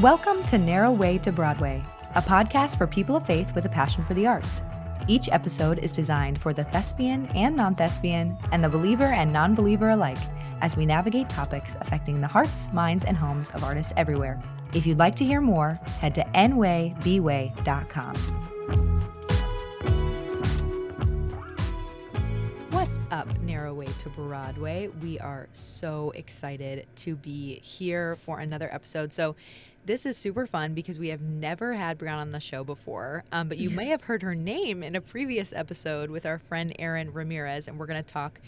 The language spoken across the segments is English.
Welcome to Narrow Way to Broadway, a podcast for people of faith with a passion for the arts. Each episode is designed for the thespian and non thespian, and the believer and non believer alike, as we navigate topics affecting the hearts, minds, and homes of artists everywhere. If you'd like to hear more, head to nwaybway.com. What's up, Narrow Way to Broadway? We are so excited to be here for another episode. So, this is super fun because we have never had Brianna on the show before, um, but you may have heard her name in a previous episode with our friend Aaron Ramirez, and we're going to talk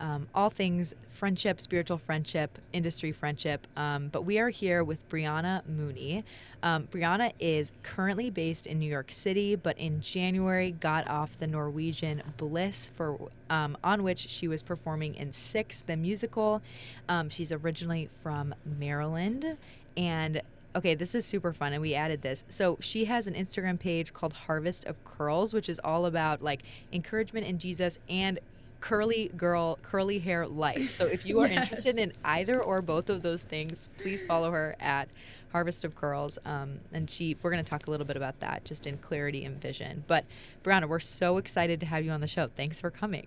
um, all things friendship, spiritual friendship, industry friendship. Um, but we are here with Brianna Mooney. Um, Brianna is currently based in New York City, but in January got off the Norwegian Bliss for um, on which she was performing in Six, the musical. Um, she's originally from Maryland, and okay, this is super fun, and we added this. So she has an Instagram page called Harvest of Curls, which is all about like encouragement in Jesus and curly girl, curly hair life. So if you are yes. interested in either or both of those things, please follow her at Harvest of Curls. Um, and she, we're going to talk a little bit about that just in clarity and vision. But Brianna, we're so excited to have you on the show. Thanks for coming.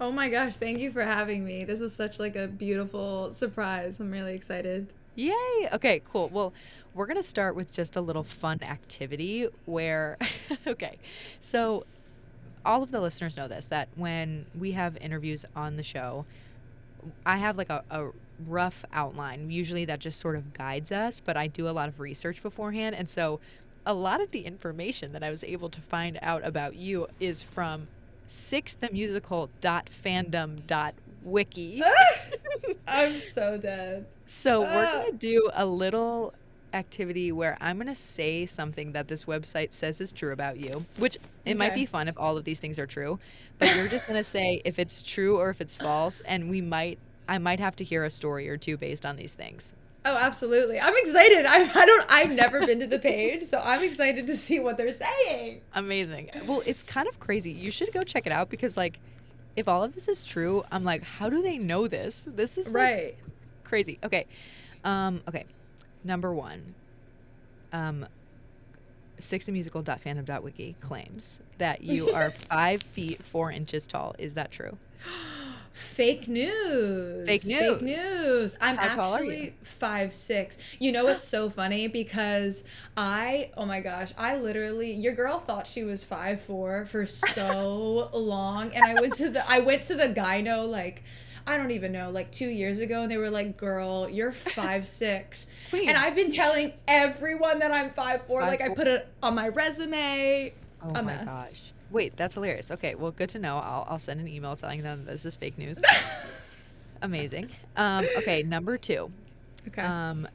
Oh my gosh, thank you for having me. This was such like a beautiful surprise. I'm really excited. Yay. Okay, cool. Well, we're going to start with just a little fun activity where, okay, so all of the listeners know this that when we have interviews on the show, I have like a, a rough outline. Usually that just sort of guides us, but I do a lot of research beforehand. And so a lot of the information that I was able to find out about you is from sixthemusical.fandom.wiki. I'm so dead. So we're ah. going to do a little activity where I'm to say something that this website says is true about you, which it okay. might be fun if all of these things are true, but you're just to say if it's true or if it's false. And we might, I might have to hear a story or two based on these things. Oh, absolutely. I'm excited. I, I don't, I've never been to the page, so I'm excited to see what they're saying. Amazing. Well, it's kind of crazy. You should go check it out because, like, if all of this is true, I'm like, how do they know this? This is like, right. crazy. Okay. Um, okay. Number one, um, sixthemusical.fandom.wiki claims that you are five feet four inches tall. Is that true? Fake news. Fake news. Fake news. I'm How actually five six. You know it's so funny because I oh my gosh, I literally your girl thought she was five four for so long. And I went to the I went to the gyno like I don't even know, like two years ago, and they were like, "Girl, you're five six. and I've been telling everyone that I'm five four. Five, like four. I put it on my resume. Oh a my mess. gosh! Wait, that's hilarious. Okay, well, good to know. I'll I'll send an email telling them this is fake news. Amazing. Um, okay, number two. Okay. Um,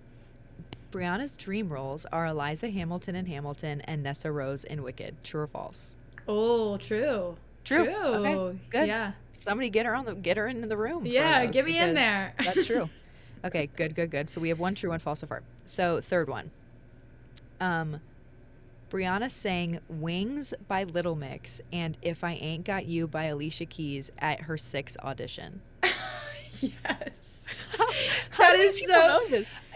Brianna's dream roles are Eliza Hamilton in Hamilton and Nessa Rose in Wicked. True or false? Oh, true. True. True. Okay. Good. Yeah. Somebody get her on the get her into the room. Yeah, get me in there. that's true. Okay, good, good, good. So we have one true, one false so far. So third one. Um Brianna sang Wings by Little Mix and If I Ain't Got You by Alicia Keys at her sixth audition. yes. that is so.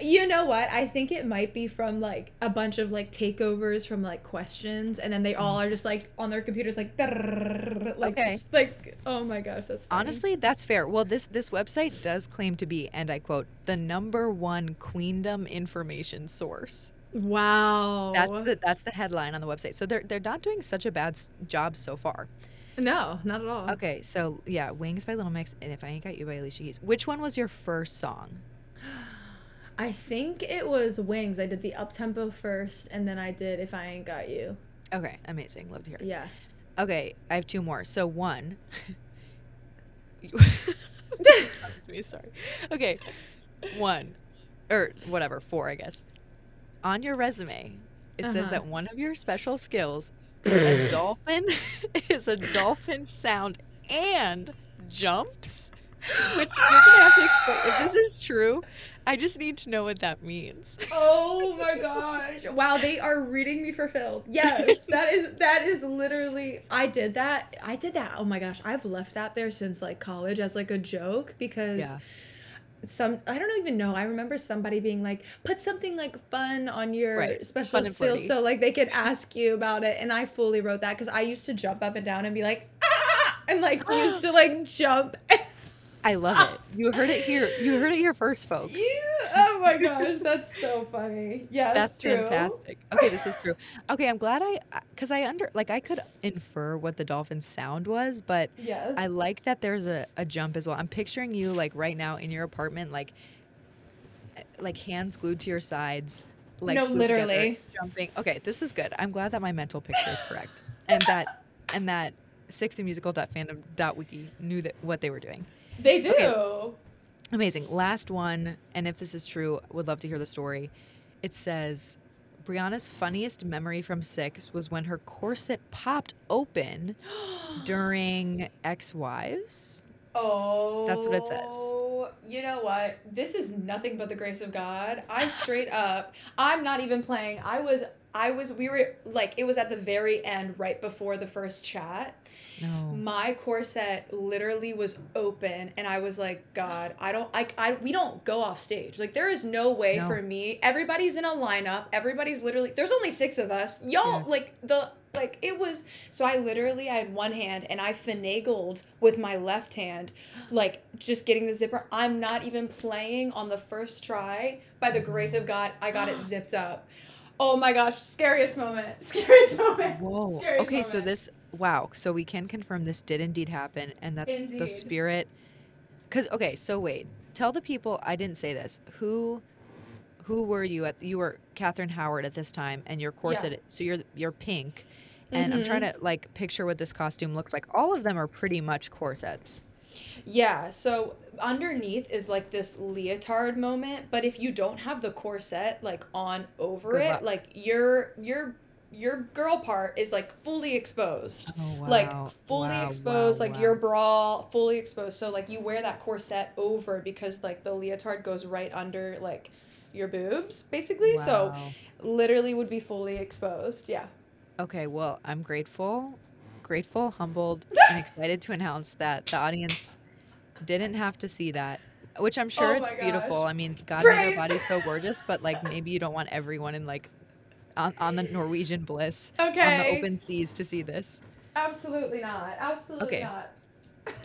You know what? I think it might be from like a bunch of like takeovers from like questions, and then they all are just like on their computers, like like okay. like oh my gosh, that's funny. honestly that's fair. Well, this this website does claim to be, and I quote, the number one queendom information source. Wow. That's the that's the headline on the website. So they're they're not doing such a bad job so far. No, not at all. Okay, so yeah, Wings by Little Mix and If I Ain't Got You by Alicia Keys. Which one was your first song? I think it was Wings. I did the up tempo first, and then I did If I Ain't Got You. Okay, amazing. Love to hear. Yeah. Okay, I have two more. So one. this is me. Sorry. Okay, one, or whatever, four, I guess. On your resume, it uh-huh. says that one of your special skills is a dolphin is a dolphin sound and jumps, which you're gonna have to explain. If this is true, I just need to know what that means. Oh my gosh! Wow, they are reading me for Phil. Yes, that is that is literally. I did that. I did that. Oh my gosh, I've left that there since like college as like a joke because. Yeah some I don't even know. I remember somebody being like, put something like fun on your right. special seal so like they could ask you about it. And I fully wrote that because I used to jump up and down and be like, ah, and like used to like jump. I love it. You heard it here. You heard it here first, folks. oh my gosh, that's so funny. Yeah, that's true. fantastic. Okay, this is true. Okay, I'm glad I uh, because I under like I could infer what the dolphin sound was, but yes. I like that there's a, a jump as well. I'm picturing you like right now in your apartment, like uh, like hands glued to your sides, like no, literally together, jumping. Okay, this is good. I'm glad that my mental picture is correct, and that and that sixthemusical.fandom.wiki knew that what they were doing. They do. Okay. Amazing. Last one, and if this is true, would love to hear the story. It says Brianna's funniest memory from six was when her corset popped open during ex wives. Oh, that's what it says. Oh, you know what? This is nothing but the grace of God. I straight up, I'm not even playing. I was, I was, we were like, it was at the very end, right before the first chat. No. My corset literally was open, and I was like, God, I don't, I, I, we don't go off stage. Like, there is no way no. for me. Everybody's in a lineup. Everybody's literally. There's only six of us. Y'all, yes. like the like it was so i literally i had one hand and i finagled with my left hand like just getting the zipper i'm not even playing on the first try by the grace of god i got it zipped up oh my gosh scariest moment scariest moment whoa scariest okay moment. so this wow. So we can confirm this did indeed happen and that indeed. the spirit. Because, okay, so wait. Tell the people, I didn't say this. Who. Who were you at? You were Catherine Howard at this time, and your corset. Yeah. So you're you're pink, and mm-hmm. I'm trying mm-hmm. to like picture what this costume looks like. All of them are pretty much corsets. Yeah, so underneath is like this leotard moment, but if you don't have the corset like on over Good it, luck. like you're you're your girl part is like fully exposed. Oh, wow. Like fully wow, exposed, wow, like your bra fully exposed. So like you wear that corset over because like the leotard goes right under like your boobs basically. So literally would be fully exposed. Yeah. Okay, well, I'm grateful, grateful, humbled, and excited to announce that the audience didn't have to see that. Which I'm sure oh it's beautiful. I mean, God Praise. made our bodies so gorgeous, but like maybe you don't want everyone in like on, on the Norwegian Bliss okay. on the open seas to see this. Absolutely not. Absolutely okay. not.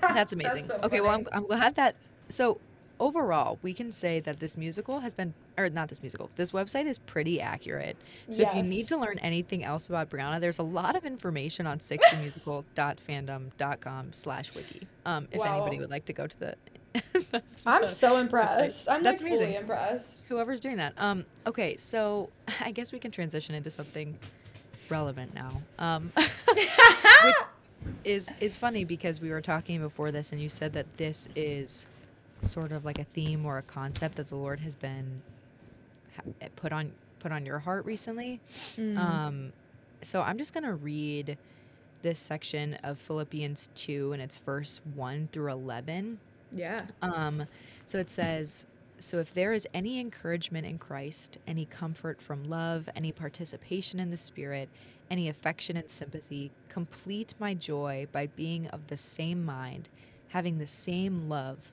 That's amazing. That's so okay, funny. well, I'm, I'm glad that. So, overall, we can say that this musical has been, or not this musical, this website is pretty accurate. So, yes. if you need to learn anything else about Brianna, there's a lot of information on sixthemusical.fandom.com slash wiki. Um, if wow. anybody would like to go to the I'm so impressed. I'm That's like amazing. fully impressed. Whoever's doing that. Um, okay, so I guess we can transition into something relevant now. Um, is is funny because we were talking before this, and you said that this is sort of like a theme or a concept that the Lord has been ha- put on put on your heart recently. Mm. Um, so I'm just gonna read this section of Philippians 2 and it's verse 1 through 11. Yeah. Um, so it says, so if there is any encouragement in Christ, any comfort from love, any participation in the Spirit, any affection and sympathy, complete my joy by being of the same mind, having the same love,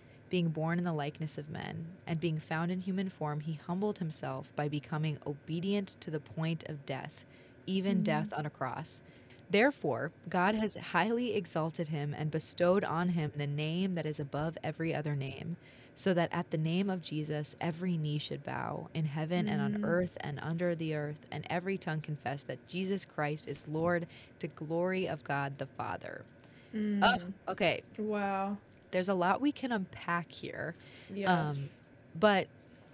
Being born in the likeness of men, and being found in human form, he humbled himself by becoming obedient to the point of death, even mm-hmm. death on a cross. Therefore, God has highly exalted him and bestowed on him the name that is above every other name so that at the name of Jesus every knee should bow in heaven mm. and on mm. earth and under the earth, and every tongue confess that Jesus Christ is Lord to glory of God the Father. Mm. Oh, okay. Wow. There's a lot we can unpack here. Yes. Um, but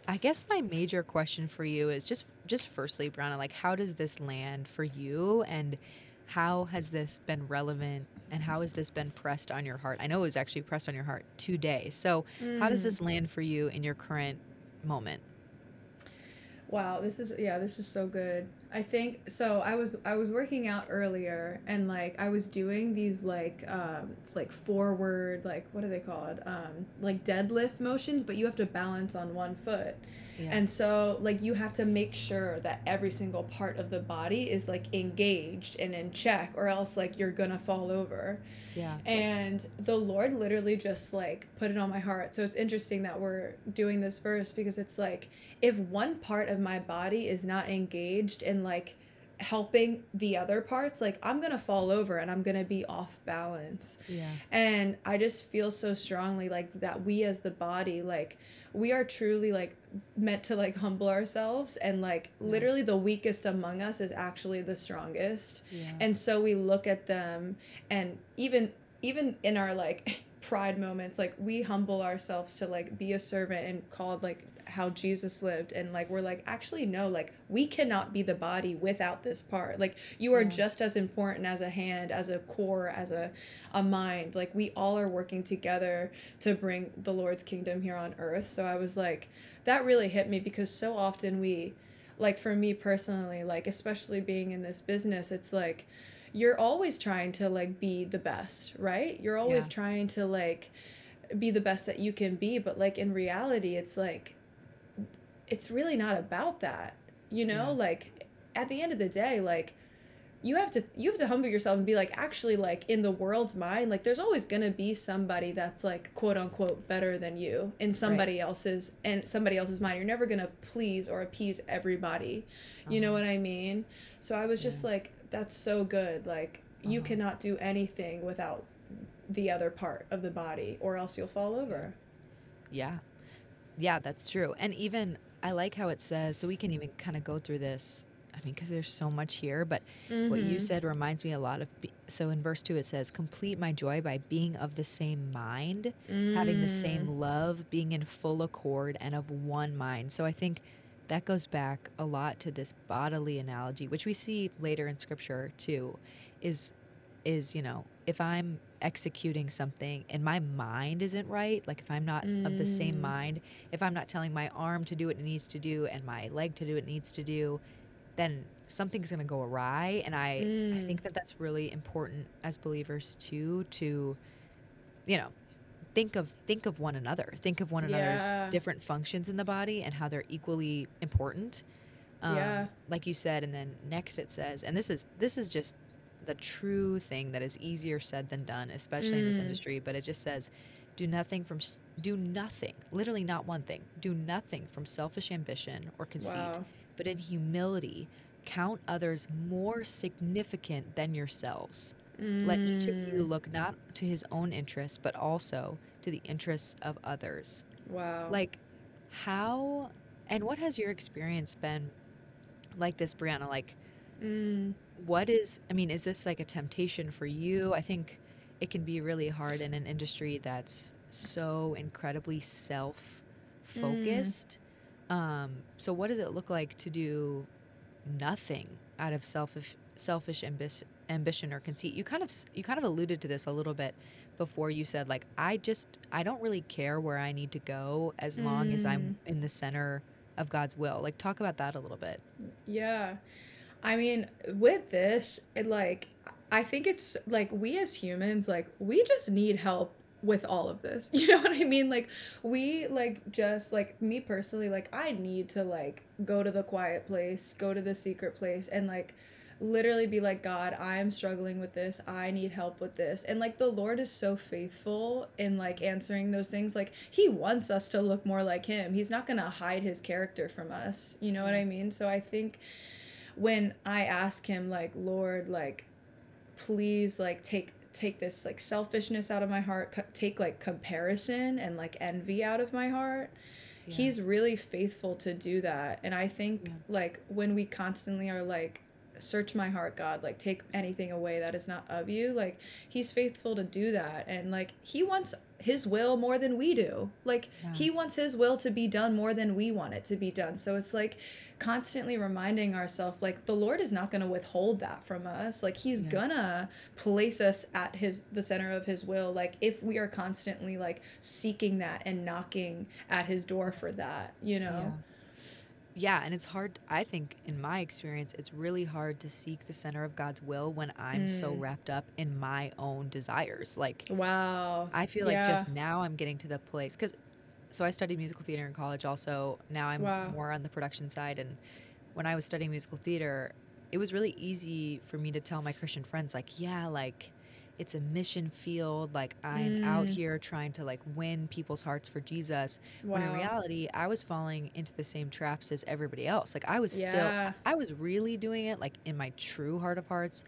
I guess my major question for you is just just firstly, Brianna, like how does this land for you and how has this been relevant and how has this been pressed on your heart? I know it was actually pressed on your heart today. So, mm. how does this mm. land for you in your current moment? Wow, this is yeah, this is so good. I think so I was I was working out earlier and like I was doing these like um like forward like what are they called? Um like deadlift motions, but you have to balance on one foot. Yeah. And so like you have to make sure that every single part of the body is like engaged and in check or else like you're going to fall over. Yeah. And the Lord literally just like put it on my heart. So it's interesting that we're doing this verse because it's like if one part of my body is not engaged in like helping the other parts like i'm gonna fall over and i'm gonna be off balance yeah and i just feel so strongly like that we as the body like we are truly like meant to like humble ourselves and like yeah. literally the weakest among us is actually the strongest yeah. and so we look at them and even even in our like pride moments like we humble ourselves to like be a servant and called like how Jesus lived and like we're like actually no like we cannot be the body without this part like you are yeah. just as important as a hand as a core as a a mind like we all are working together to bring the Lord's kingdom here on earth so I was like that really hit me because so often we like for me personally like especially being in this business it's like you're always trying to like be the best right you're always yeah. trying to like be the best that you can be but like in reality it's like it's really not about that you know yeah. like at the end of the day like you have to you have to humble yourself and be like actually like in the world's mind like there's always going to be somebody that's like quote unquote better than you in somebody right. else's and somebody else's mind you're never going to please or appease everybody uh-huh. you know uh-huh. what i mean so i was just yeah. like that's so good like uh-huh. you cannot do anything without the other part of the body or else you'll fall over yeah yeah that's true and even I like how it says, so we can even kind of go through this. I mean, because there's so much here, but mm-hmm. what you mm-hmm. said reminds me a lot of. Be- so in verse two, it says, "Complete my joy by being of the same mind, mm. having the same mm. love, being in full accord, and of one mind." So I think that goes back a lot to this bodily analogy, which we see later in Scripture too. Is is you know if I'm executing something and my mind isn't right, like if I'm not mm. of the same mm. mind, if I'm not telling my arm to do what it needs to do and my leg to do what it needs to do, then something's going to go awry. And I, mm. I think that that's really important as believers too, to, you know, think of think of one another think of one another's yeah. different functions in the body and how they're equally important um, yeah. like you said and then next it says and this is this is just the true thing that is easier said than done, especially mm. in this mm. industry. But it just says, do nothing from do nothing, literally not one thing. Do nothing from selfish ambition or conceit, wow. but in humility count others more significant than yourselves. Mm. Let each of you mm. look not to his own interests, but also to the interests of others. Wow. Like how and what has your experience been like this, Brianna? Like mm what is i mean is this like a temptation for you? I think it can be really hard in an industry that's so incredibly self focused mm. um, so what does it look like to do nothing out of selfish selfish ambi- ambition or conceit? You kind of you kind of alluded to this a little bit before you said like i just i don't really care where i need to go as long as i'm mm. in the center of god's will. Like talk about that a little bit. Yeah I mean, with this, it like I think it's like we as humans, like we just need help with all of this. You know what I mean? Like we like just like me personally, like I need to like go to the quiet place, go to the secret place and like literally be like god i'm struggling with this. I need help with this. And like the lord is so faithful in like answering those things. Like he wants us to look more like him. He's not gonna hide his character from us. You know what mm. i mean? So i think when I ask him like, Lord, like please like take take this like selfishness out of my heart, co- take like comparison and like envy out of my heart. Yeah. He's really faithful to do that. And I think yeah. like when we constantly are like search my heart god like take anything away that is not of you like he's faithful to do that and like he wants his will more than we do. Like yeah. he wants his will to be done more than we want it to be done. So it's like constantly reminding ourselves like the lord is not going to withhold that from us. Like he's yeah. gonna place us at his the center of his will. Like if we are constantly like seeking that and knocking at his door for that you know yeah, and it's hard. I think, in my experience, it's really hard to seek the center of God's will when I'm mm. so wrapped up in my own desires. Like, wow. I feel yeah. like just now I'm getting to the place because, so I studied musical theater in college. Also, now I'm wow. more on the production side. And when I was studying musical theater, it was really easy for me to tell my Christian friends, like, yeah, like it's a mission field like i'm mm. out here trying to like win people's hearts for jesus wow. when in reality i was falling into the same traps as everybody else like i was yeah. still i was really doing it like in my true heart of hearts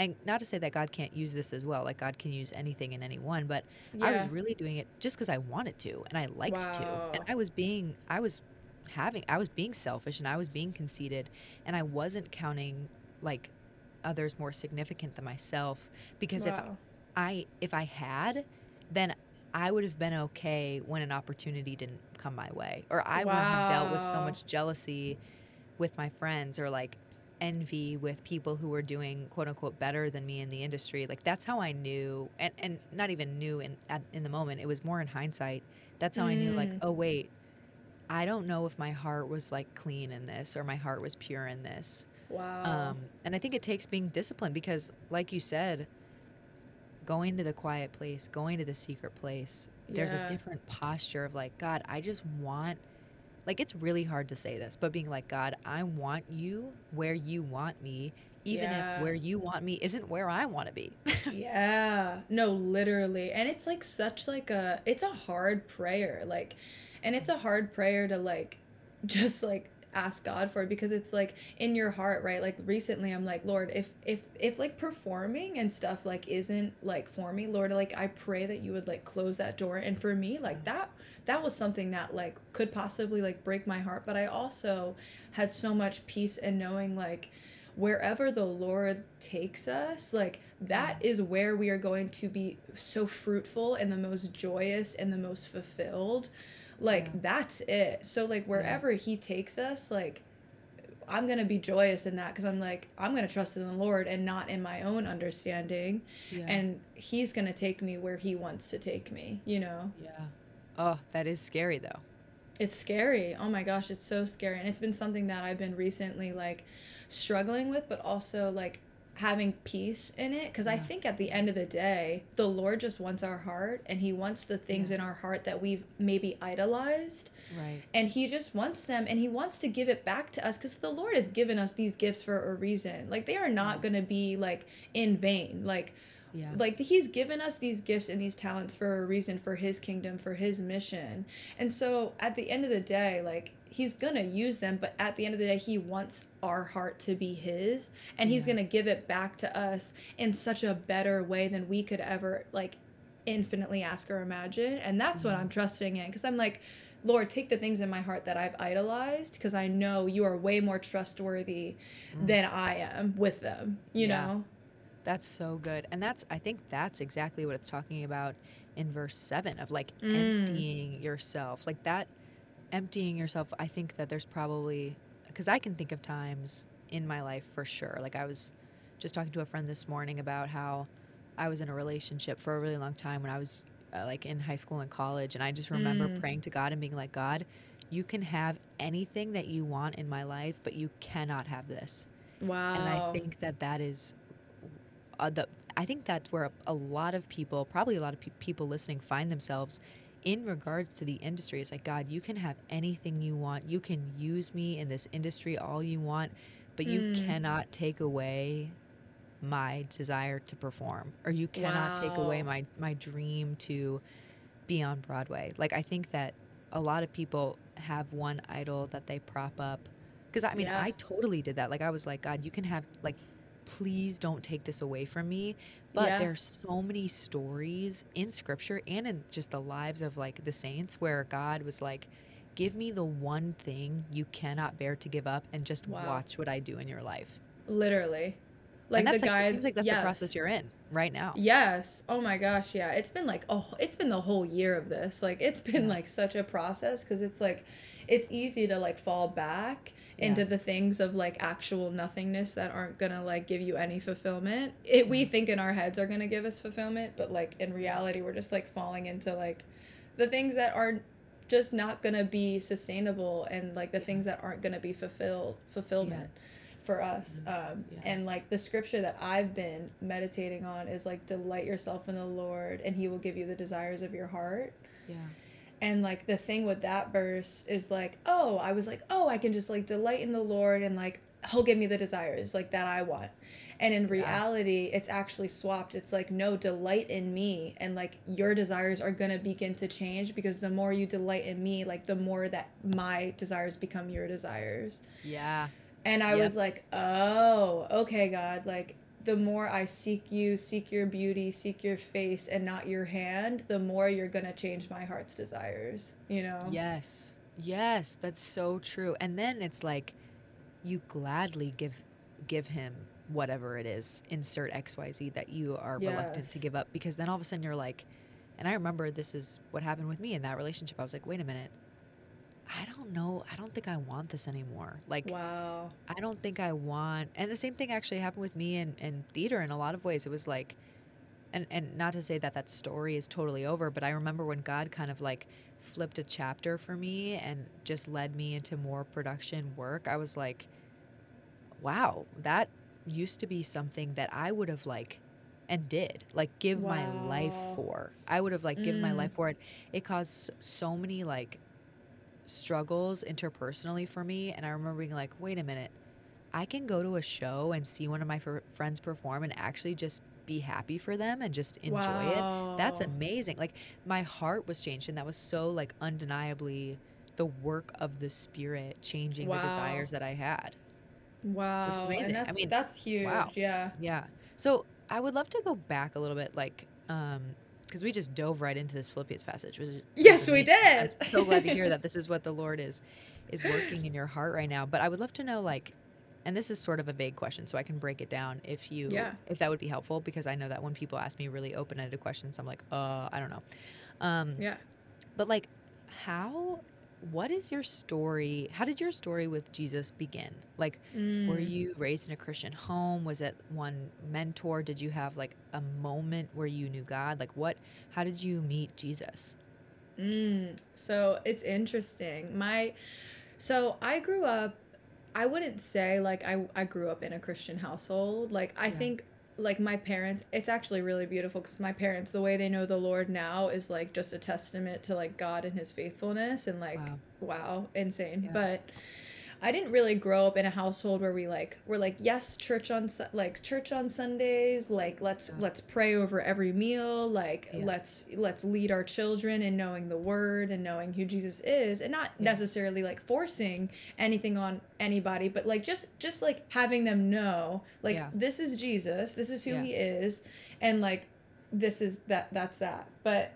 and not to say that god can't use this as well like god can use anything and anyone but yeah. i was really doing it just because i wanted to and i liked wow. to and i was being i was having i was being selfish and i was being conceited and i wasn't counting like others more significant than myself because wow. if I if I had then I would have been okay when an opportunity didn't come my way or I wow. wouldn't have dealt with so much jealousy with my friends or like envy with people who were doing quote unquote better than me in the industry like that's how I knew and and not even knew in at, in the moment it was more in hindsight that's how mm. I knew like mm. oh wait I don't know if my heart was like clean in this or my heart was pure in this Wow. Um, and I think it takes being disciplined because, like you said, going to the quiet place, going to the secret place, yeah. there's a different posture of like, God, I just want, like, it's really hard to say this, but being like, God, I want you where you want me, even yeah. if where you want me isn't where I want to be. yeah. No, literally. And it's like such like a, it's a hard prayer. Like, and it's a hard prayer to like, just like ask God for it because it's like in your heart, right? Like recently I'm like, Lord, if if if like performing and stuff like isn't like for me, Lord, like I pray that you would like close that door. And for me, like that that was something that like could possibly like break my heart, but I also had so much peace in knowing like wherever the Lord takes us, like that mm. is where we are going to be so fruitful and the most joyous and the most fulfilled like yeah. that's it so like wherever yeah. he takes us like i'm gonna be joyous in that because i'm like i'm gonna trust in the lord and not in my own understanding yeah. and he's gonna take me where he wants to take me you know yeah oh that is scary though it's scary oh my gosh it's so scary and it's been something that i've been recently like struggling with but also like having peace in it because yeah. I think at the end of the day, the Lord just wants our heart and he wants the things yeah. in our heart that we've maybe idolized. Right. And he just wants them and he wants to give it back to us cuz the Lord has given us these gifts for a reason. Like they are not yeah. going to be like in vain. Like yeah. Like he's given us these gifts and these talents for a reason for his kingdom, for his mission. And so at the end of the day, like he's gonna use them but at the end of the day he wants our heart to be his and yeah. he's gonna give it back to us in such a better way than we could ever like infinitely ask or imagine and that's mm-hmm. what i'm trusting in because i'm like lord take the things in my heart that i've idolized because i know you are way more trustworthy mm. than i am with them you yeah. know that's so good and that's i think that's exactly what it's talking about in verse 7 of like mm. emptying yourself like that emptying yourself, I think that there's probably, because I can think of times in my life for sure. Like I was just talking to a friend this morning about how I was in a relationship for a really long time when I was uh, like in high school and college. And I just remember mm. praying to God and being like, God, you can have anything that you want in my life, but you cannot have this. Wow. And I think that that is uh, the, I think that's where a, a, lot of people, probably a lot of pe- people listening, find themselves in regards to the industry, it's like, God, you can have anything you want. You can use me in this industry all you want, but you mm. cannot take away my desire to perform or you cannot wow. take away my my dream to be on Broadway. Like I think that a lot of people have one idol that they prop up because I mean yeah. I totally did that. Like I was like God, you can have like please don't take this away from me. But yeah. there's so many stories in scripture and in just the lives of like the saints where God was like, give me the one thing you cannot bear to give up and just wow. watch what I do in your life. Literally. Like the guy like, seems like that's yes. the process you're in right now. Yes. Oh my gosh, yeah. It's been like oh, it's been the whole year of this. Like it's been like such a process cuz it's like it's easy to like fall back yeah. into the things of like actual nothingness that aren't gonna like give you any fulfillment. It we mm-hmm. think in our heads are gonna give us fulfillment, but like in reality we're just like falling into like the things that are just not gonna be sustainable and like the yeah. things that aren't gonna be fulfilled fulfillment yeah. For us mm-hmm. um, yeah. and like the scripture that i've been meditating on is like delight yourself in the lord and he will give you the desires of your heart yeah and like the thing with that verse is like oh i was like oh i can just like delight in the lord and like he'll give me the desires like that i want and in reality, yeah. it's actually swapped. It's like, no, delight in me. And like your desires are going to begin to change because the more you delight in me, like the more that my desires become your desires. Yeah. And I yep. was like, oh, okay, God. Like the more I seek you, seek your beauty, seek your face and not your hand, the more you're going to change my heart's desires, you know? Yes. Yes, that's so true. And then it's like you gladly give give him whatever it is, insert XYZ that you are yes. reluctant to give up because then all of a sudden you're like, and I remember this is what happened with me in that relationship. I was like, wait a minute. I don't know. I don't think I want this anymore. Like, wow. I don't think I want. And the same thing actually happened with me in, in theater in a lot of ways. It was like, and, and not to say that that story is totally over, but I remember when God kind of like flipped a chapter for me and just led me into more production work. I was like, wow, that used to be something that I would have like and did like give wow. my life for. I would have like mm. given my life mm. for it. It caused so many like struggles interpersonally for me and I remember being like, "Wait a minute. I can go to a show and see one of my f- friends perform and actually just be happy for them and just enjoy wow. it. That's amazing. Like my heart was changed and that was so like undeniably the work of the spirit changing wow. the desires that I had. Wow. Which is amazing. I mean, that's huge. Wow. Yeah. Yeah. So I would love to go back a little bit, like, um, because we just dove right into this Philippians passage. Was yes, we did. I'm so glad to hear that this is what the Lord is is working in your heart right now. But I would love to know, like, and this is sort of a vague question, so I can break it down if you, yeah. if that would be helpful, because I know that when people ask me really open ended questions, I'm like, uh, I don't know. Um, yeah. But like, how what is your story? How did your story with Jesus begin? Like, mm. were you raised in a Christian home? Was it one mentor? Did you have like a moment where you knew God? Like, what, how did you meet Jesus? Mm. So it's interesting. My, so I grew up, I wouldn't say like I, I grew up in a Christian household. Like, I yeah. think like my parents it's actually really beautiful because my parents the way they know the lord now is like just a testament to like god and his faithfulness and like wow, wow insane yeah. but I didn't really grow up in a household where we like were like yes church on like church on Sundays like let's yeah. let's pray over every meal like yeah. let's let's lead our children in knowing the word and knowing who Jesus is and not yeah. necessarily like forcing anything on anybody but like just just like having them know like this is Jesus this is who he is and like this is that that's that but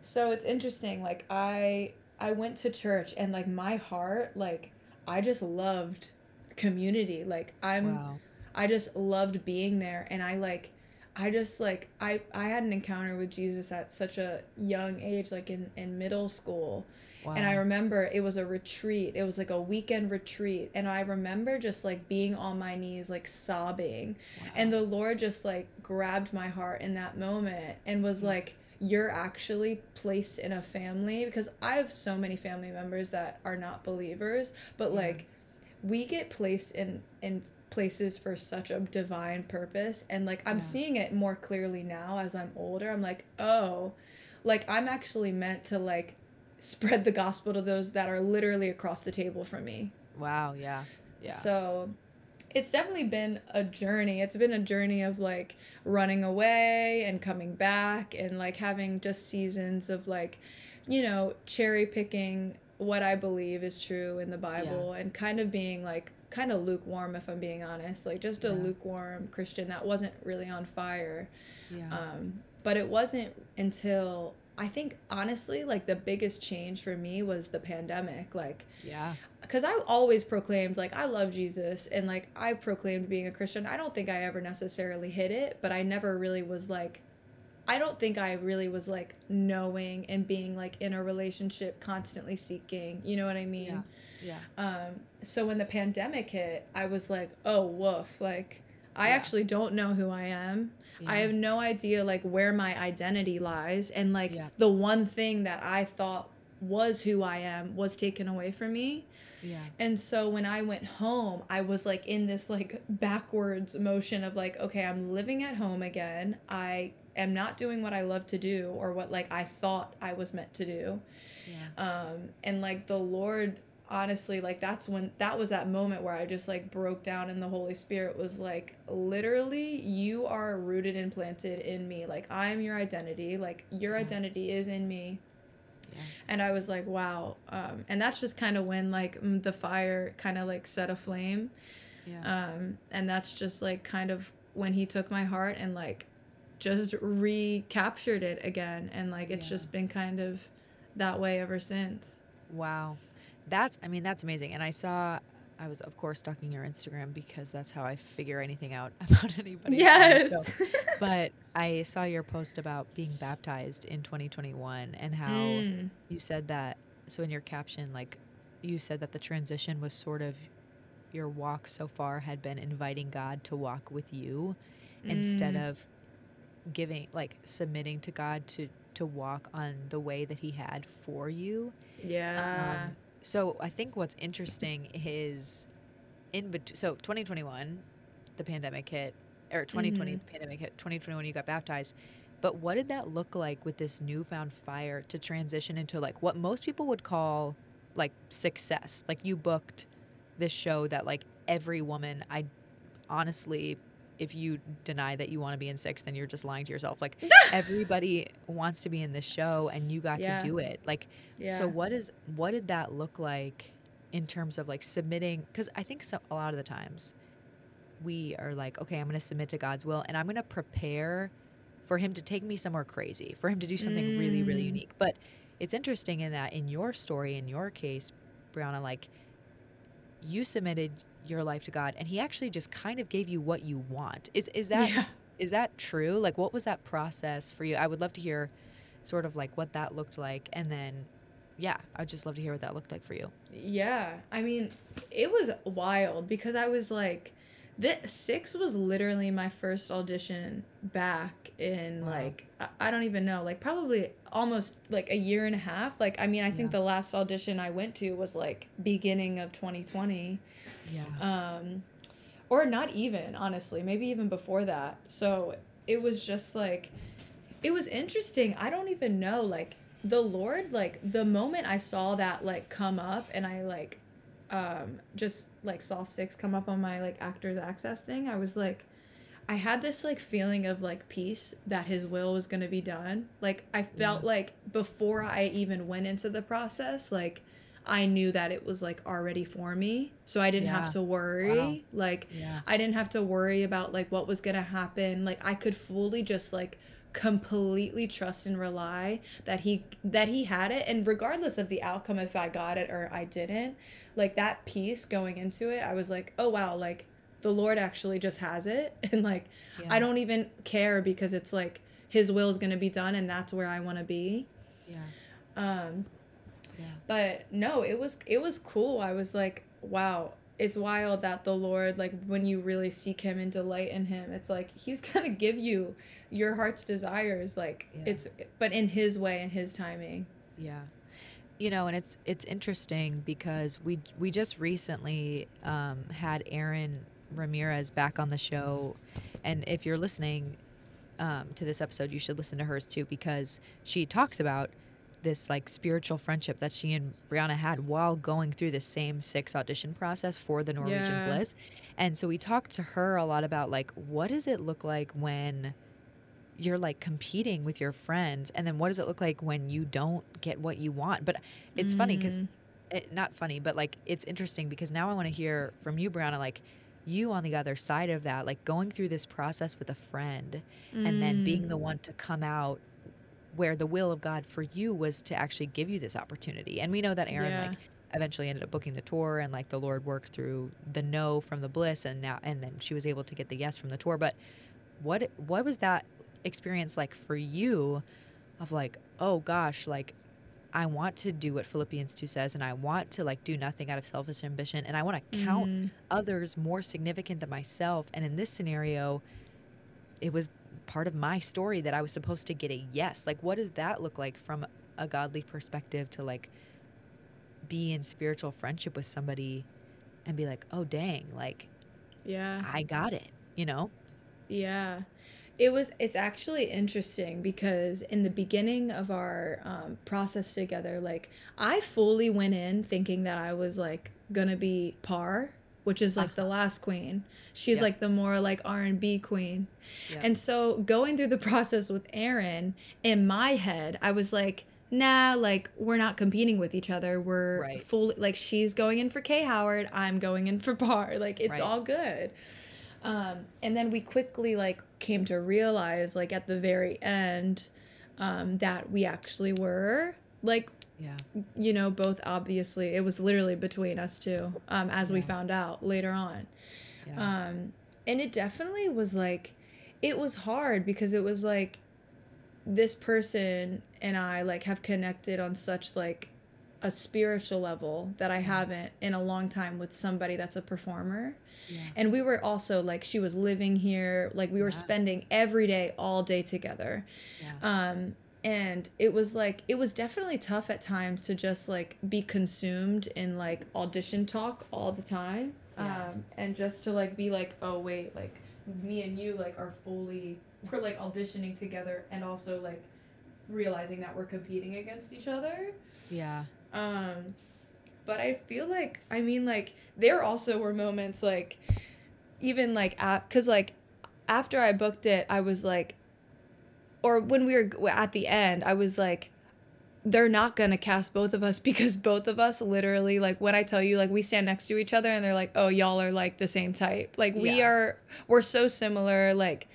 so it's interesting like I I went to church and like my heart like I just loved community. Like I'm wow. I just loved being there and I like I just like I I had an encounter with Jesus at such a young age like in in middle school. Wow. And I remember it was a retreat. It was like a weekend retreat and I remember just like being on my knees like sobbing. Wow. And the Lord just like grabbed my heart in that moment and was mm-hmm. like you're actually placed in a family because I have so many family members that are not believers, but yeah. like we get placed in in places for such a divine purpose and like I'm yeah. seeing it more clearly now as I'm older. I'm like, "Oh, like I'm actually meant to like spread the gospel to those that are literally across the table from me." Wow, yeah. Yeah. So it's definitely been a journey. It's been a journey of like running away and coming back and like having just seasons of like, you know, cherry picking what I believe is true in the Bible yeah. and kind of being like kind of lukewarm if I'm being honest, like just a yeah. lukewarm Christian that wasn't really on fire. Yeah. Um, but it wasn't until I think honestly, like the biggest change for me was the pandemic. Like, yeah, because I always proclaimed like I love Jesus and like I proclaimed being a Christian. I don't think I ever necessarily hit it, but I never really was like, I don't think I really was like knowing and being like in a relationship, constantly seeking. You know what I mean? Yeah. yeah. Um. So when the pandemic hit, I was like, oh woof, like I yeah. actually don't know who I am. Yeah. I have no idea like where my identity lies and like yeah. the one thing that I thought was who I am was taken away from me. Yeah. And so when I went home, I was like in this like backwards motion of like, okay, I'm living at home again. I am not doing what I love to do or what like I thought I was meant to do. Yeah. Um and like the Lord honestly like that's when that was that moment where I just like broke down and the Holy Spirit was like literally you are rooted and planted in me. Like I am your identity. Like your identity is in me Yeah. and i was like wow um, and that's just kind of when like mm, the fire kind of like set aflame Yeah. um, and that's just like kind of when he took my heart and like just recaptured it again and like it's Yeah. just been kind of that way ever since Wow. That's I mean that's amazing. And I saw I was of course stalking your Instagram because that's how I figure anything out about anybody. yes. But I saw your post about being baptized in 2021 and how Mm. you said that so in your caption like you said that the transition was sort of your walk so far had been inviting God to walk with you instead Mm. of giving like submitting to God to to walk on the way that he had for you. yeah Um, so I think what's interesting is in between. So 2021, the pandemic hit, or 2020, Mhm. the pandemic hit. 2021, you got baptized. But what did that look like with this newfound fire to transition into like what most people would call like success? Like you booked this show that like every woman, I honestly, if you deny that you want to be in six, then you're just lying to yourself. Like everybody wants to be in this show, and you got Yeah. to do it. Like yeah so what is what did that look like in terms of like submitting? Because I think so, a lot of the times we are like, okay, I'm going to submit to God's will, and I'm going to prepare for Him to take me somewhere crazy, for Him to do something really, really Mm. unique. But it's interesting in that in your story, in your case, Brianna, like you submitted your life to God, and He actually just kind of gave you what you want. Is is that is yeah. that true? Like, what was that process for you? I would love to hear sort of like what that looked like. And then, yeah, I'd just love to hear what that looked like for you. Yeah, I mean, it was wild because I was like, this six was literally my first audition back in Wow. like I, I don't even know, like probably almost like a year and a half. Like I mean, I think Yeah. the last audition I went to was like beginning of 2020. Yeah. Um or not even, honestly, maybe even before that. So, it was just like it was interesting. I don't even know like the Lord like the moment I saw that like come up and I like um just like saw 6 come up on my like actors access thing, I was like I had this like feeling of like peace that his will was going to be done. Like I felt Yeah. like before I even went into the process like I knew that it was like already for me. So I didn't Yeah. have to worry. Wow. Like Yeah. I didn't have to worry about like what was going to happen. Like I could fully just like completely trust and rely that he that he had it and regardless of the outcome if I got it or I didn't, like that piece going into it, I was like, "Oh wow, like the Lord actually just has it." And like Yeah. I don't even care because it's like his will is going to be done and that's where I want to be. Yeah. Um Yeah. but no it was it was cool i was like wow it's wild that the lord like when you really seek him and delight in him it's like he's gonna give you your heart's desires like Yeah. it's but in his way and his timing Yeah. You know, and it's it's interesting because we we just recently um, had Aaron Ramirez back on the show, and if you're listening um, to this episode, you should listen to hers too because she talks about this like spiritual friendship that she and Brianna had while going through the same six audition process for the Norwegian Yeah. Bliss, and so we talked to her a lot about like what does it look like when you're like competing with your friends and then what does it look like when you don't get what you want but it's funny because Mm. it, not funny but like it's interesting because now i want to hear from you brianna like you on the other side of that like going through this process with a friend and then being the Mm. one to come out where the will of god for you was to actually give you this opportunity and we know that aaron Yeah. like eventually ended up booking the tour and like the lord worked through the no from the bliss and now and then she was able to get the yes from the tour but what what was that experience like for you of like oh gosh like i want to do what philippians 2 says and i want to like do nothing out of selfish ambition and i want to count Mhm. others more significant than myself and in this scenario it was part of my story that i was supposed to get a yes like what does that look like from a godly perspective to like be in spiritual friendship with somebody and be like, oh, dang, like, yeah, I got it, you know? Yeah. It was, it's actually interesting because in the beginning of our um, process together, like, I fully went in thinking that I was like gonna be Parr, which is like uh-huh. the last queen. She's yeah. like the more like R&B queen. Yeah. And so going through the process with Aaron, in my head, I was like, nah, like we're not competing with each other. We're right. fully like she's going in for K Howard, I'm going in for Parr. Like it's right. all good. Um, and then we quickly like came to realize like at the very end um, that we actually were like yeah you know both obviously it was literally between us two um, as yeah. we found out later on yeah. um, and it definitely was like it was hard because it was like this person and I like have connected on such like a spiritual level that I haven't in a long time with somebody that's a performer. Yeah. And we were also like she was living here, like we were yeah. spending every day all day together. Yeah. Um and it was like it was definitely tough at times to just like be consumed in like audition talk all the time. Yeah. Um and just to like be like, "Oh wait, like me and you like are fully we're like auditioning together and also like realizing that we're competing against each other. Yeah. Um but I feel like I mean like there also were moments like even like at cuz like after I booked it I was like or when we were at the end I was like they're not to cast both of us because both of us literally like when I tell you like we stand next to each other and they're like oh y'all are like the same type. Like we yeah. are we're so similar like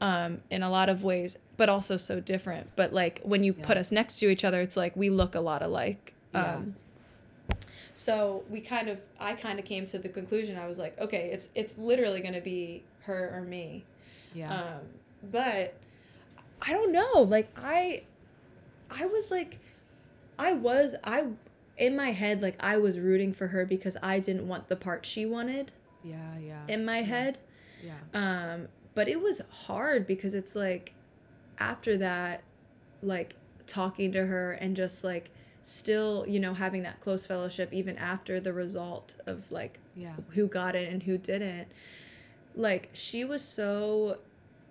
um, in a lot of ways, but also so different. But like when you yeah. put us next to each other, it's like we look a lot alike. Yeah. Um, so we kind of, I kind of came to the conclusion. I was like, okay, it's it's literally gonna be her or me. Yeah. Um, but I don't know. Like I, I was like, I was I, in my head like I was rooting for her because I didn't want the part she wanted. Yeah, yeah. In my yeah. head. Yeah. Um, but it was hard because it's like after that like talking to her and just like still you know having that close fellowship even after the result of like yeah who got it and who didn't like she was so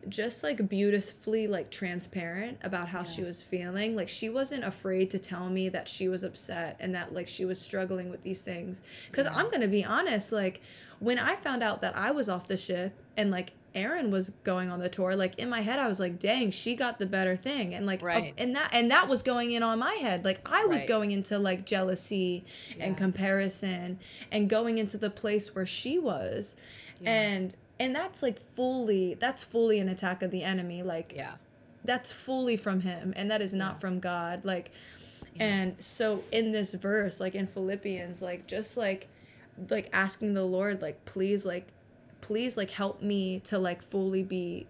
just like beautifully like transparent about how yeah. she was feeling like she wasn't afraid to tell me that she was upset and that like she was struggling with these things because yeah. i'm gonna be honest like when i found out that i was off the ship and like Aaron was going on the tour, like in my head, I was like, dang, she got the better thing. And like, right. And that, and that was going in on my head. Like I was right. going into like jealousy yeah. and comparison and going into the place where she was. Yeah. And, and that's like fully, that's fully an attack of the enemy. Like, yeah, that's fully from him. And that is not yeah. from God. Like, and so in this verse, like in Philippians, like just like, like asking the Lord, like, please, like, please like help me to like fully be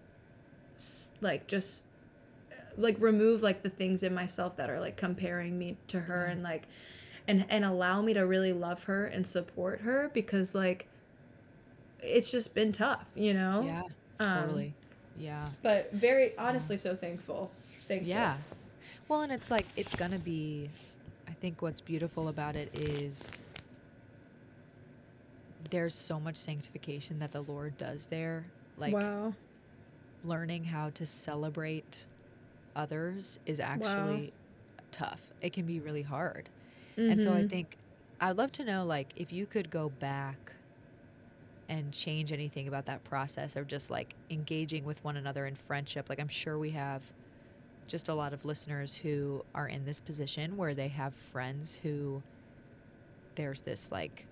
like just like remove like the things in myself that are like comparing me to her and like and and allow me to really love her and support her because like it's just been tough you know? Yeah um, totally. Yeah. but very honestly yeah. so thankful. Thankful yeah. Well and it's like it's gonna be i think what's beautiful about it is there's so much sanctification that the Lord does there. Like wow. learning how to celebrate others is actually wow. tough. It can be really hard. Mm-hmm. And so I mm-hmm. think I'd love to know like if you could go back and change anything about that process of just like engaging with one another in friendship. Like I'm sure we have just a lot of listeners who are in this position where they have friends who there's this like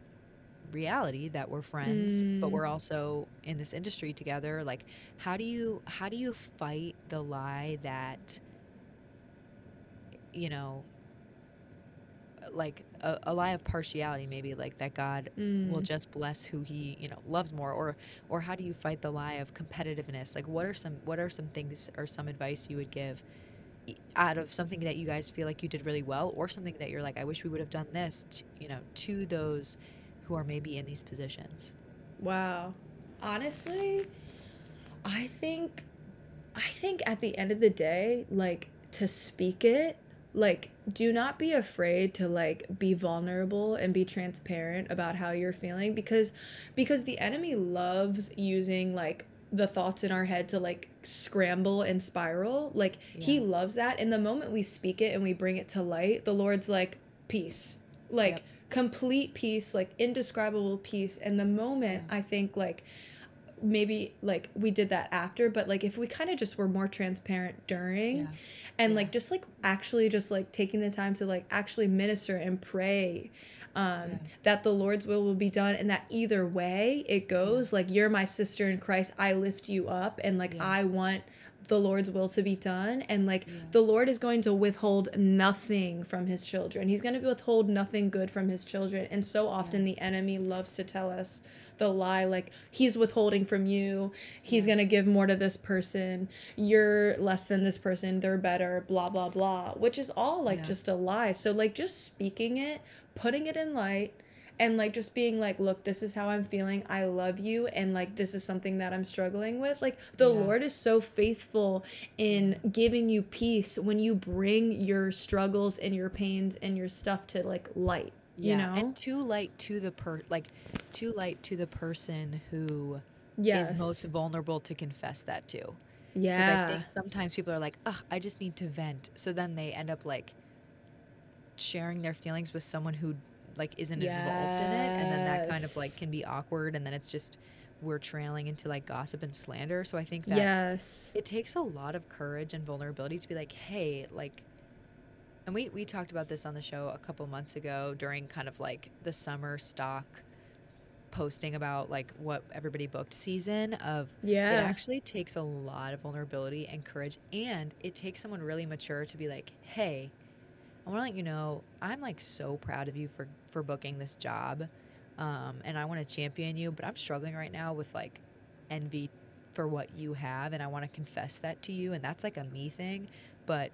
reality that we're friends mm. but we're mm. also in this industry together like how do you how do you fight the lie that you know like a, a lie of partiality maybe like that god mm. will just bless who he you know loves more or or how do you fight the lie of competitiveness like what are some what are some things or some advice you would give out of something that you guys feel like you did really well or something that you're like i wish we would have done this to, you know to those who are maybe in these positions? Wow. Honestly, I think I think at the end of the day, like to speak it, like do not be afraid to like be vulnerable and be transparent about how you're feeling because because the enemy loves using like the thoughts in our head to like scramble and spiral like yeah. he loves that in the moment we speak it and we bring it to light the lord's like peace like yep. Complete peace like indescribable peace and the moment yeah. i think like maybe like we did that after but like if we kind of just were more transparent during yeah and yeah. like just like actually just like taking the time to like actually minister and pray um yeah. that the lord's will will be done and that either way it goes yeah. like you're my sister in christ i lift you up and like i want the Lord's will to be done. And like yeah. the Lord is going to withhold nothing from his children. He's going to withhold nothing good from his children. And so often yeah. the enemy loves to tell us the lie like he's withholding from you he's yeah. going to give more to this person you're less than this person they're better blah blah blah which is all like just a lie so like just speaking it putting it in light and like just being like look this is how i'm feeling. I love you and like this is something that i'm struggling with. Like the yeah. lord is so faithful in giving you peace when you bring your struggles and your pains and your stuff to like light yeah, you know? and too light to the per like too light to the person who yes. is most vulnerable to confess that to. Yeah because i think sometimes people are like ugh i just need to vent. So then they end up like sharing their feelings with someone who like isn't yes. involved in it and then that kind of like can be awkward and then it's just we're trailing into like gossip and slander. So i think that yes. it takes a lot of courage and vulnerability to be like hey like and we we talked about this on the show a couple months ago during kind of like the summer stock posting about like what everybody booked season of yeah. it actually takes a lot of vulnerability and courage and it takes someone really mature to be like hey i want to let you know i'm like so proud of you for for booking this job um, and i want to champion you but i'm struggling right now with like envy for what you have and i want to confess that to you and that's like a me thing but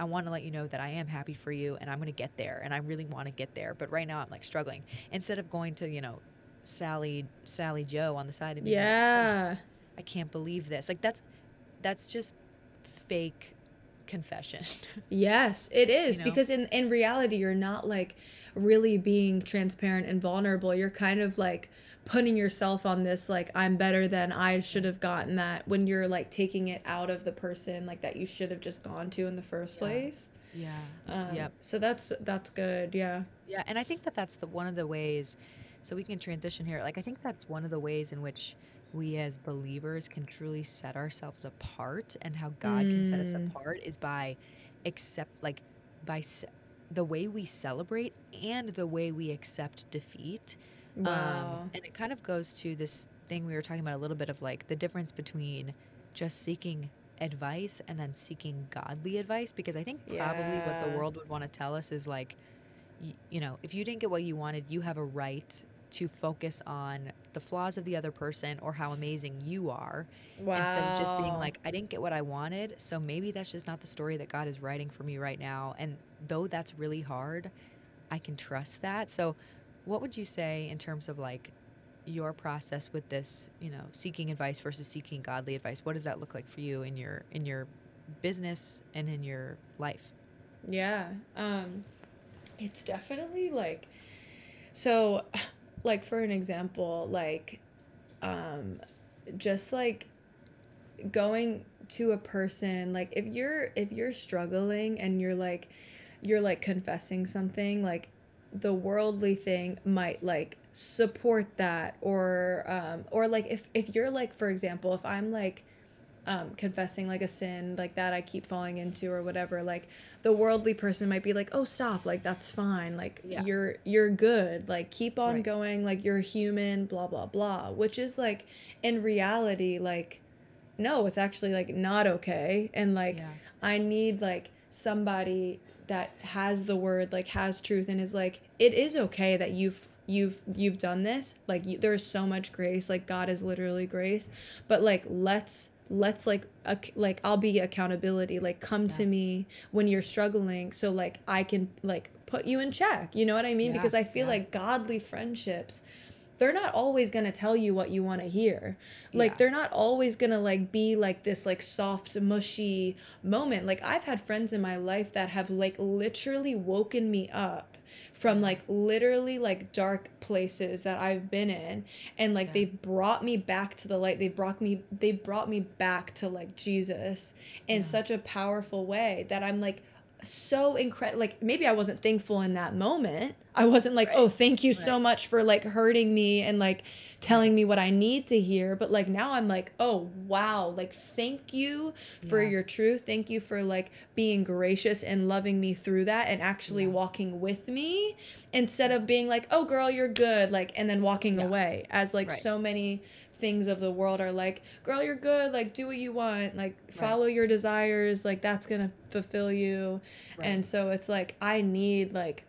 I want to let you know that I am happy for you and I'm going to get there and I really want to get there. But right now I'm like struggling. Instead of going to, you know, Sally Sally Joe on the side of me. Yeah. Like, I can't believe this. Like that's that's just fake confession. yes, it is you know? because in in reality you're not like really being transparent and vulnerable. You're kind of like putting yourself on this like I'm better than I should have gotten that when you're like taking it out of the person like that you should have just gone to in the first yeah. place. Yeah. Um, yep. So that's that's good. Yeah. Yeah, and I think that that's the one of the ways. So we can transition here. Like I think that's one of the ways in which we as believers can truly set ourselves apart, and how God mm. can set us mm. apart is by accept like by se- the way we celebrate and the way we accept defeat um, wow. Um, and it kind of goes to this thing we were talking about a little bit of like the difference between just seeking advice and then seeking godly advice because I think probably yeah. what the world would want to tell us is like you, you know, if you didn't get what you wanted, you have a right to focus on the flaws of the other person or how amazing you are wow. instead of just being like I didn't get what I wanted, so maybe that's just not the story that God is writing for me right now. And though that's really hard, I can trust that. So what would you say in terms of like your process with this, you know, seeking advice versus seeking godly advice? What does that look like for you in your in your business and in your life? Yeah. Um it's definitely like so like for an example, like um just like going to a person like if you're if you're struggling and you're like you're like confessing something like the worldly thing might like support that or um or like if if you're like for example if i'm like um confessing like a sin like that i keep falling into or whatever like the worldly person might be like oh stop like that's fine like yeah. you're you're good like keep on right. going like you're human blah blah blah which is like in reality like no it's actually like not okay and like yeah. i need like somebody that has the word like has truth and is like it is okay that you've you've you've done this like you, there's so much grace like god is literally grace but like let's let's like uh, like i'll be accountability like come yeah. to me when you're struggling so like i can like put you in check you know what i mean yeah, because i feel yeah. like godly friendships they're not always going to tell you what you want to hear. Like, Yeah. they're not always going to, like, be like this, like, soft, mushy moment. Like, I've had friends in my life that have, like, literally woken me up from like literally like dark places that I've been in and like Yeah. they've brought me back to the light they've brought me they brought me back to like Jesus in Yeah. such a powerful way that I'm like so incredible like maybe I wasn't thankful in that moment I wasn't like oh, Right. oh thank you so much for like hurting me and like telling me what I need to hear but like now I'm like oh wow like thank you for Yeah. your truth thank you for like being gracious and loving me through that and actually Yeah. walking with me instead of being like oh girl you're good like and then walking Yeah. away as like Right. so many things of the world are like girl you're good like do what you want like follow your desires like that's gonna fulfill you Right. and so it's like i need like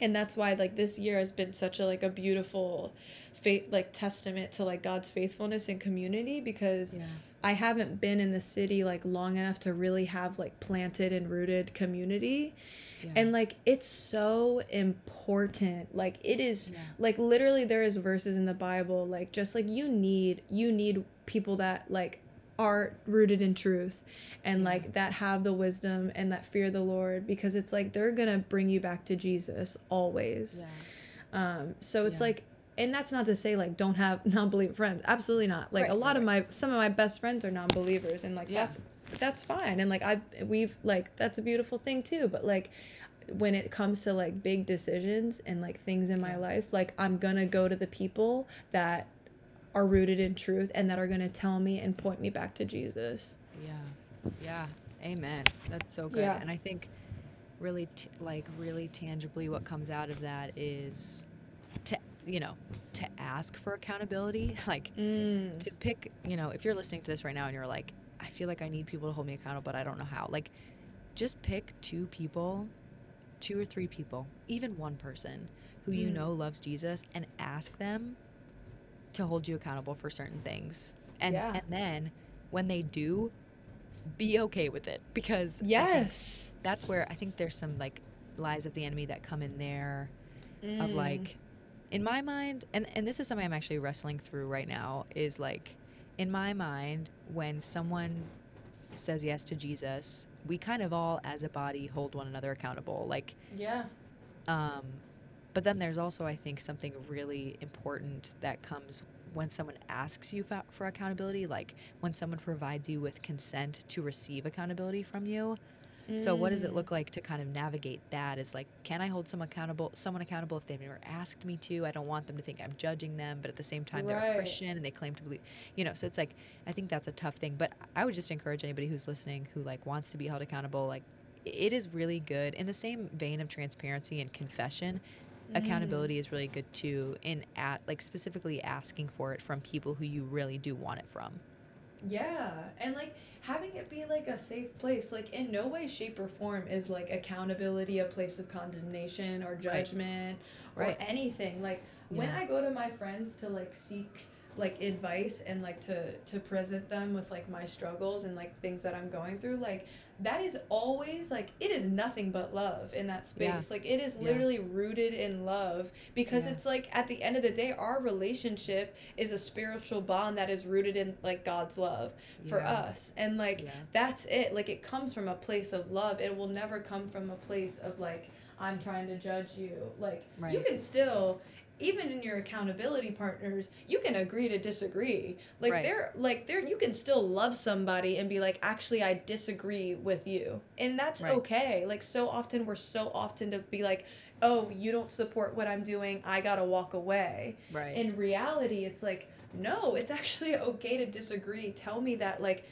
and that's why like this year has been such a like a beautiful faith like testament to like god's faithfulness and community because Yeah. i haven't been in the city like long enough to really have like planted and rooted community Yeah. and like it's so important like it is Yeah. like literally there is verses in the bible like just like you need you need people that like are rooted in truth and like that have the wisdom and that fear the lord because it's like they're gonna bring you back to jesus always yeah. um so it's Yeah. like and that's not to say like don't have non-believer friends absolutely not like Right, a lot right, of my some of my best friends are non-believers and like Yeah. that's that's fine and like i we've like that's a beautiful thing too but like when it comes to like big decisions and like things in my life like i'm gonna go to the people that are rooted in truth and that are gonna tell me and point me back to jesus Yeah. Yeah. Amen. That's so good. Yeah. And I think really t- like really tangibly what comes out of that is to you know, to ask for accountability, like mm. to pick, you know, if you're listening to this right now and you're like I feel like I need people to hold me accountable, but I don't know how. Like just pick two people, two or three people, even one person who you Mm. know loves Jesus and ask them to hold you accountable for certain things. And Yeah. and then when they do, be okay with it because yes that's where I think there's some like lies of the enemy that come in there of Mm. like in my mind and and this is something I'm actually wrestling through right now is like in my mind when someone says yes to Jesus, we kind of all as a body hold one another accountable. Like yeah um, but then there's also, I think, something really important that comes when someone asks you for, for accountability, like when someone provides you with consent to receive accountability from you. So, what does it Mm. look like to kind of navigate that? Is like, can I hold someone accountable? Someone accountable if they've never asked me to. I don't want them to think I'm judging them, but at the same time, they're a Christian and they claim to believe. You know, so it's like I think that's a tough thing. But I would just encourage anybody who's listening who like wants to be held accountable. Like, it is really good in the same vein of transparency and confession accountability mm. is really good too in at like specifically asking for it from people who you really do want it from Yeah, and like having it be like a safe place, like in no way, shape, or form is like accountability a place of condemnation or judgment or Right. anything. Like when I go to my friends to like seek like advice and like to to present them with like my struggles and like things that I'm going through, like that is always like it is nothing but love in that Yeah. space. Like it is Yeah. literally rooted in love because Yeah. it's like at the end of the day our relationship is a spiritual bond that is rooted in like God's love for Yeah. us. And like Yeah. that's it. Like it comes from a place of love. It will never come from a place of like I'm trying to judge you. Like you can still even in your accountability partners, you can agree to disagree. Like Right. they're like they're you can still love somebody and be like, actually I disagree with you. And that's Right. okay. Like so often we're so often to be like, oh, you don't support what I'm doing, I gotta walk away right in reality it's like no it's actually okay to disagree tell me that like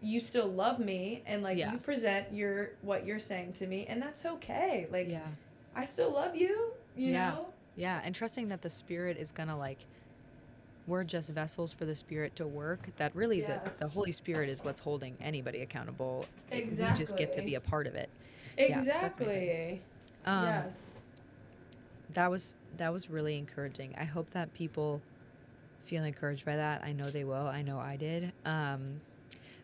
you still love me and like Yeah. you present your what you're saying to me and that's okay like yeah i still love you you Yeah. know yeah and trusting that the spirit is gonna like we're just vessels for the spirit to work that really the, the holy spirit is what's holding anybody accountable It- we just get to be a part of it Yeah, exactly um, yes that was that was really encouraging. I hope that people feel encouraged by that. I know they will. I know I did. Um,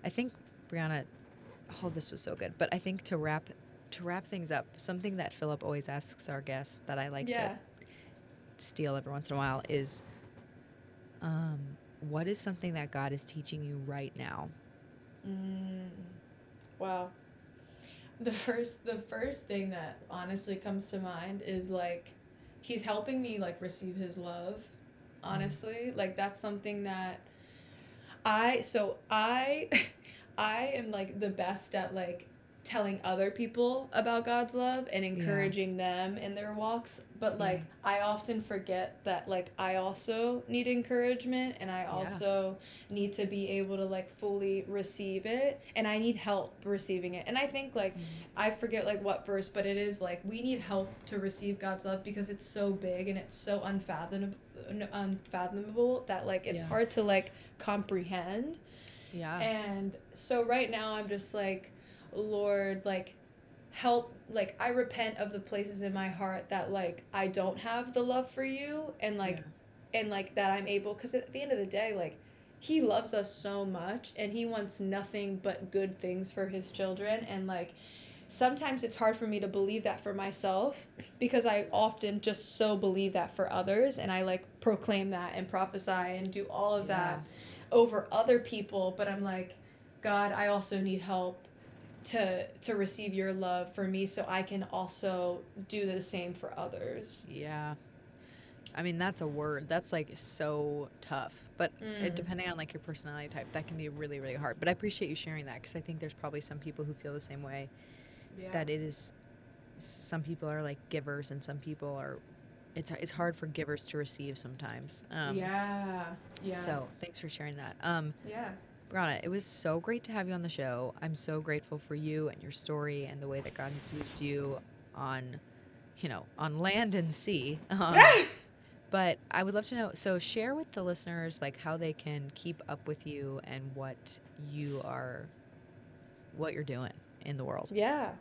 I think Brianna, oh, this was so good. But I think to wrap to wrap things up, something that Philip always asks our guests that I like yeah to steal every once in a while is, Um, what is something that God is teaching you right now? Mm, wow. The first the first thing that honestly comes to mind is like he's helping me like receive his love. Honestly, mm. like that's something that I so I I am like the best at like telling other people about God's love and encouraging yeah. them in their walks. But like yeah. I often forget that like I also need encouragement and I also yeah. need to be able to like fully receive it and I need help receiving it. And I think like mm-hmm. I forget like what verse, but it is like we need help to receive God's love because it's so big and it's so unfathomable unfathomable that like it's hard to like comprehend. Yeah. And so right now I'm just like Lord, like help like I repent of the places in my heart that like I don't have the love for you and like yeah. and like that I'm able cuz at the end of the day like he loves us so much and he wants nothing but good things for his children and like sometimes it's hard for me to believe that for myself because I often just so believe that for others and I like proclaim that and prophesy and do all of yeah. that over other people but I'm like God I also need help to to receive your love for me so I can also do the same for others. Yeah. I mean that's a word. That's like so tough. But mm. it, depending on like your personality type, that can be really really hard. But I appreciate you sharing that cuz I think there's probably some people who feel the same way. Yeah. That it is some people are like givers and some people are it's it's hard for givers to receive sometimes. Um, yeah. Yeah. So, thanks for sharing that. Um, yeah. Brianna, it was so great to have you on the show. I'm so grateful for you and your story and the way that God has used you on, you know, on land and sea. Um, but I would love to know. So, share with the listeners like how they can keep up with you and what you are, what you're doing in the world. Yeah.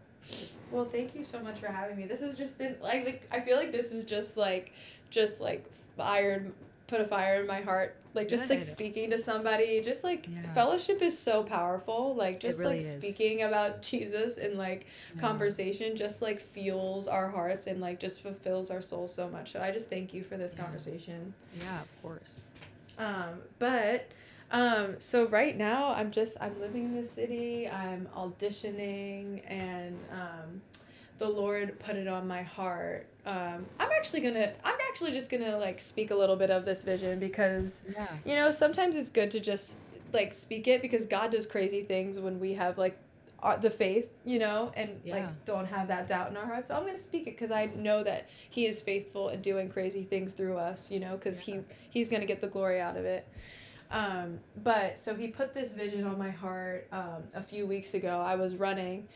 Well, thank you so much for having me. This has just been like, like I feel like this is just like, just like fired, put a fire in my heart like just Good. like speaking to somebody just like yeah. fellowship is so powerful like just really like is. speaking about jesus and like yeah. conversation just like fuels our hearts and like just fulfills our souls so much so i just thank you for this yeah. conversation yeah of course um but um so right now i'm just i'm living in the city i'm auditioning and um the Lord put it on my heart. Um, I'm actually gonna, I'm actually just gonna like speak a little bit of this vision because, yeah. you know, sometimes it's good to just like speak it because God does crazy things when we have like our, the faith, you know, and yeah. like don't have that doubt in our hearts. So I'm gonna speak it because I know that He is faithful and doing crazy things through us, you know, because yeah. He He's gonna get the glory out of it. Um, but so He put this vision on my heart um, a few weeks ago. I was running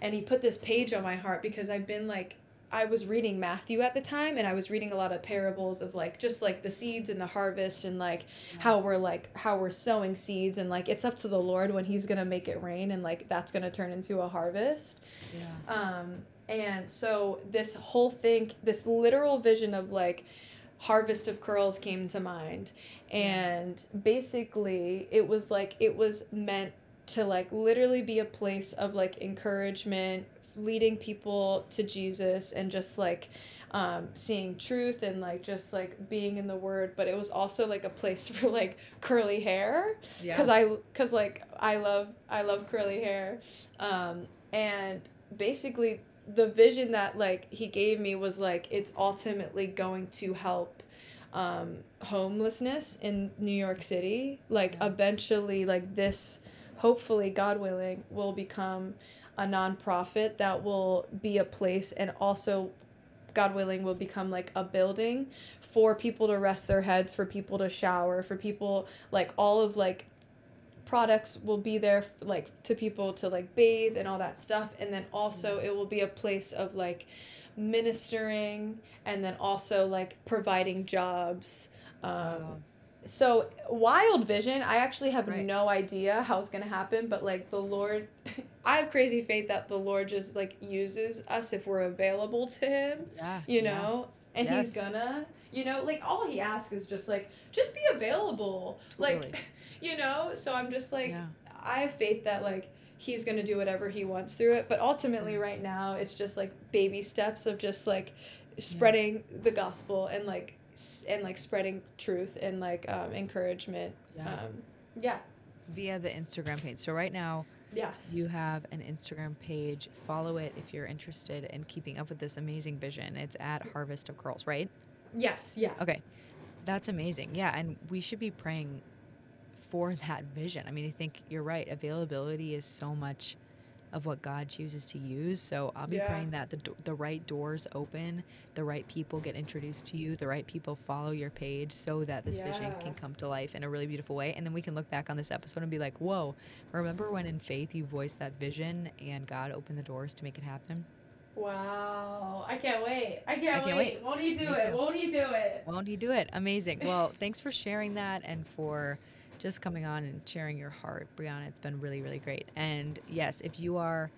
and he put this page on my heart because I've been like I was reading Matthew at the time and I was reading a lot of parables of like just like the seeds and the harvest and like yeah. how we're like how we're sowing seeds and like it's up to the Lord when he's going to make it rain and like that's going to turn into a harvest. Yeah. Um and so this whole thing this literal vision of like harvest of curls came to mind and basically it was like it was meant to like literally be a place of like encouragement, leading people to Jesus and just like um, seeing truth and like just like being in the word but it was also like a place for like curly hair because yeah. i because like i love i love curly hair um, and basically the vision that like he gave me was like it's ultimately going to help um, homelessness in new york city like yeah. eventually like this hopefully, God willing, will become a nonprofit that will be a place and also, God willing, will become like a building for people to rest their heads, for people to shower, for people like all of like products will be there like to people to like bathe and all that stuff. And then also it will be a place of like ministering and then also like providing jobs um, wow so wild vision i actually have right. no idea how it's gonna happen but like the lord i have crazy faith that the lord just like uses us if we're available to him yeah you know yeah. and yes. he's gonna you know like all he asks is just like just be available totally. like you know so i'm just like yeah. i have faith that like he's gonna do whatever he wants through it but ultimately mm. right now it's just like baby steps of just like spreading yeah. the gospel and like and like spreading truth and like um, encouragement. Yeah. Um, yeah. Via the Instagram page. So right now, yes, you have an Instagram page. Follow it if you're interested in keeping up with this amazing vision. It's at Harvest of Curls, right? Yes. Yeah. Okay, that's amazing. Yeah, and we should be praying for that vision. I mean, I think you're right. Availability is so much of what God chooses to use. So I'll be yeah. praying that the, the right doors open, the right people get introduced to you, the right people follow your page so that this yeah. vision can come to life in a really beautiful way. And then we can look back on this episode and be like, whoa, remember when in faith you voiced that vision and God opened the doors to make it happen? Wow. I can't wait. I can't, I can't wait. wait. Won't he do Me it? Too. Won't he do it? Won't he do it? Amazing. Well, thanks for sharing that and for just coming on and sharing your heart, Brianna. It's been really, really great. And yes, if you are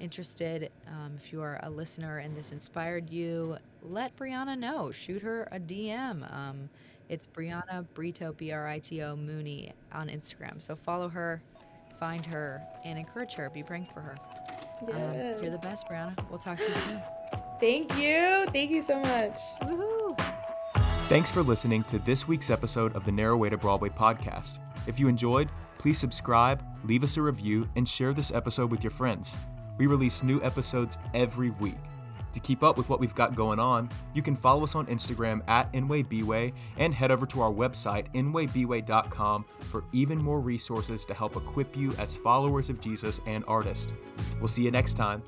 interested, um, if you are a listener and this inspired you, let Brianna know. Shoot her a DM. Um, it's Brianna Brito, B R I T O Mooney on Instagram. So follow her, find her, and encourage her. Be praying for her. Yes. Um, you're the best, Brianna. We'll talk to you soon. Thank you. Thank you so much. Woohoo. Thanks for listening to this week's episode of the Narrow Way to Broadway podcast. If you enjoyed, please subscribe, leave us a review, and share this episode with your friends. We release new episodes every week. To keep up with what we've got going on, you can follow us on Instagram at InwayBway and head over to our website, inwaybway.com, for even more resources to help equip you as followers of Jesus and artists. We'll see you next time.